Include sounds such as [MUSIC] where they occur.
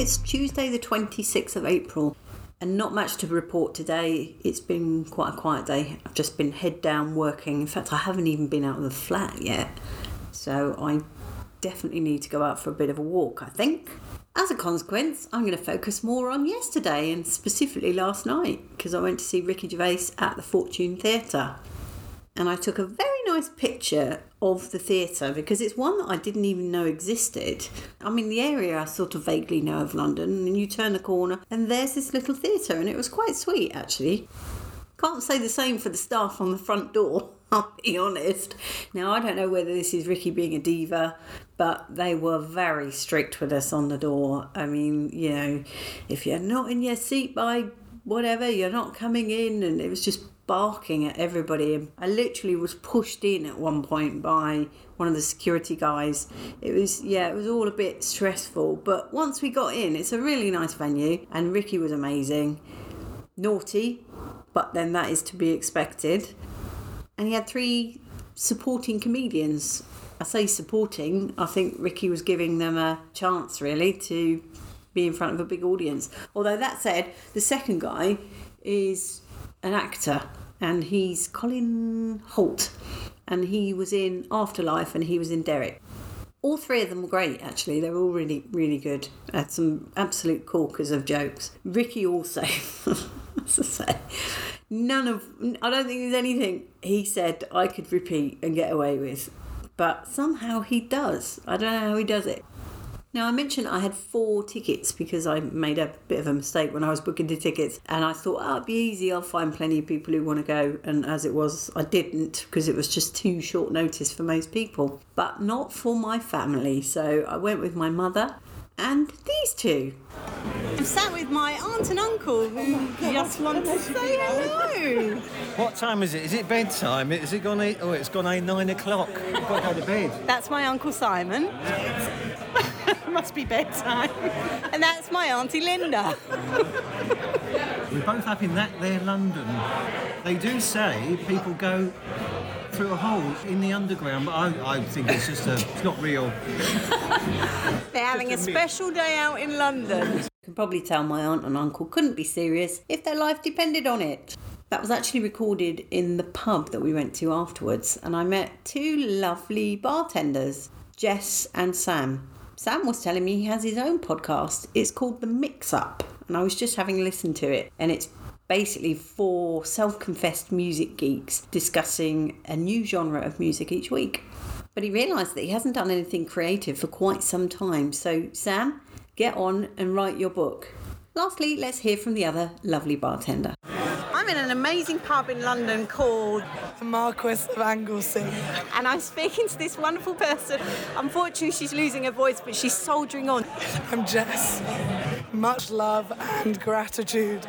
It's Tuesday, the 26th of April, and not much to report today. It's been quite a quiet day. I've just been head down working. In fact, I haven't even been out of the flat yet. So I definitely need to go out for a bit of a walk, I think. As a consequence, I'm going to focus more on yesterday and specifically last night because I went to see Ricky Gervais at the Fortune Theatre. And I took a very nice picture of the theatre because it's one that I didn't even know existed. I mean, the area I sort of vaguely know of London, and you turn the corner and there's this little theatre, and it was quite sweet actually. Can't say the same for the staff on the front door. [LAUGHS] I'll be honest. Now, I don't know whether this is Ricky being a diva, but they were very strict with us on the door. I mean, you know, if you're not in your seat by whatever, you're not coming in, and it was just barking at everybody. I literally was pushed in at one point by one of the security guys. It was, yeah, it was all a bit stressful, but once we got in, it's a really nice venue, and Ricky was amazing. Naughty, but then that is to be expected and he had three supporting comedians. I say supporting, I think Ricky was giving them a chance really to be in front of a big audience. Although that said, the second guy is an actor and he's Colin Hoult, and he was in Afterlife and he was in Derek. All three of them were great, actually. They were all really, really good. Had some absolute corkers of jokes. Ricky also, [LAUGHS] as I say, none of I don't think there's anything he said I could repeat and get away with. But somehow he does. I don't know how he does it. Now, I mentioned I had four tickets because I made a bit of a mistake when I was booking the tickets, and I thought, oh, it'll be easy, I'll find plenty of people who want to go. And as it was, I didn't because it was just too short notice for most people, but not for my family. So I went with my mother and these two. I'm sat with my aunt and uncle who just want to say hello. What time is it? Is it bedtime? Is it gone? Eight? Oh, it's gone eight nine o'clock. You've got to go to bed. That's my uncle Simon. [LAUGHS] [LAUGHS] Must be bedtime. And that's my auntie Linda. We're both up in that there London. They do say people go through a hole in the underground, but I, I think it's just a, it's not real. They're having a special day out in London. You can probably tell my aunt and uncle couldn't be serious if their life depended on it. That was actually recorded in the pub that we went to afterwards, and I met two lovely bartenders, Jess and Sam. Sam was telling me he has his own podcast. It's called The Mix Up, and I was just having a listen to it, and it's basically four self confessed music geeks discussing a new genre of music each week. But he realised that he hasn't done anything creative for quite some time. So, Sam, get on and write your book. Lastly, let's hear from the other lovely bartender. In an amazing pub in London called the Marquess of Anglesey. And I'm speaking to this wonderful person. Unfortunately, she's losing her voice, but she's soldiering on. I'm Jess. Much love and gratitude.